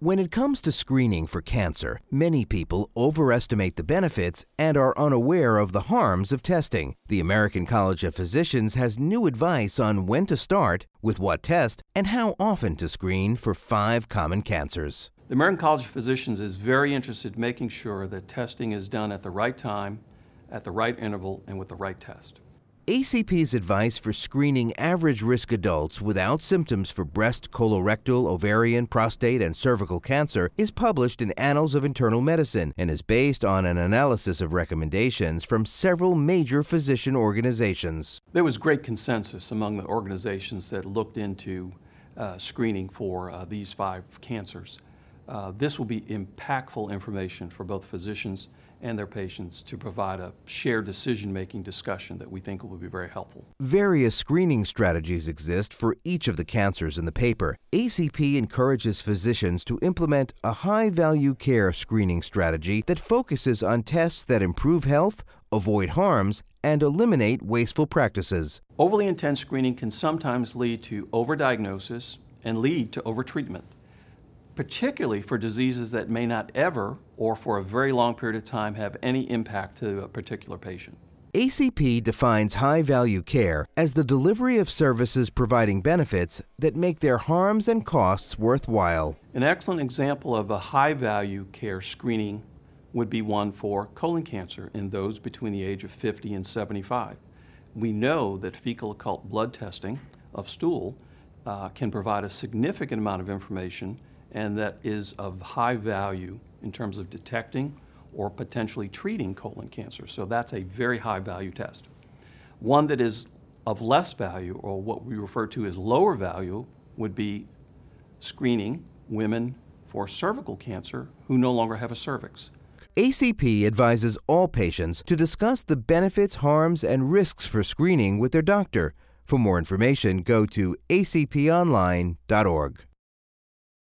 When it comes to screening for cancer, many people overestimate the benefits and are unaware of the harms of testing. The American College of Physicians has new advice on when to start, with what test, and how often to screen for five common cancers. The American College of Physicians is very interested in making sure that testing is done at the right time, at the right interval, and with the right test. ACP's advice for screening average risk adults without symptoms for breast, colorectal, ovarian, prostate, and cervical cancer is published in Annals of Internal Medicine and is based on an analysis of recommendations from several major physician organizations. There was great consensus among the organizations that looked into uh, screening for uh, these five cancers. Uh, this will be impactful information for both physicians and their patients to provide a shared decision making discussion that we think will be very helpful. Various screening strategies exist for each of the cancers in the paper. ACP encourages physicians to implement a high value care screening strategy that focuses on tests that improve health, avoid harms, and eliminate wasteful practices. Overly intense screening can sometimes lead to overdiagnosis and lead to overtreatment particularly for diseases that may not ever or for a very long period of time have any impact to a particular patient. ACP defines high value care as the delivery of services providing benefits that make their harms and costs worthwhile. An excellent example of a high value care screening would be one for colon cancer in those between the age of 50 and 75. We know that fecal occult blood testing of stool uh, can provide a significant amount of information and that is of high value in terms of detecting or potentially treating colon cancer. So that's a very high value test. One that is of less value, or what we refer to as lower value, would be screening women for cervical cancer who no longer have a cervix. ACP advises all patients to discuss the benefits, harms, and risks for screening with their doctor. For more information, go to acponline.org.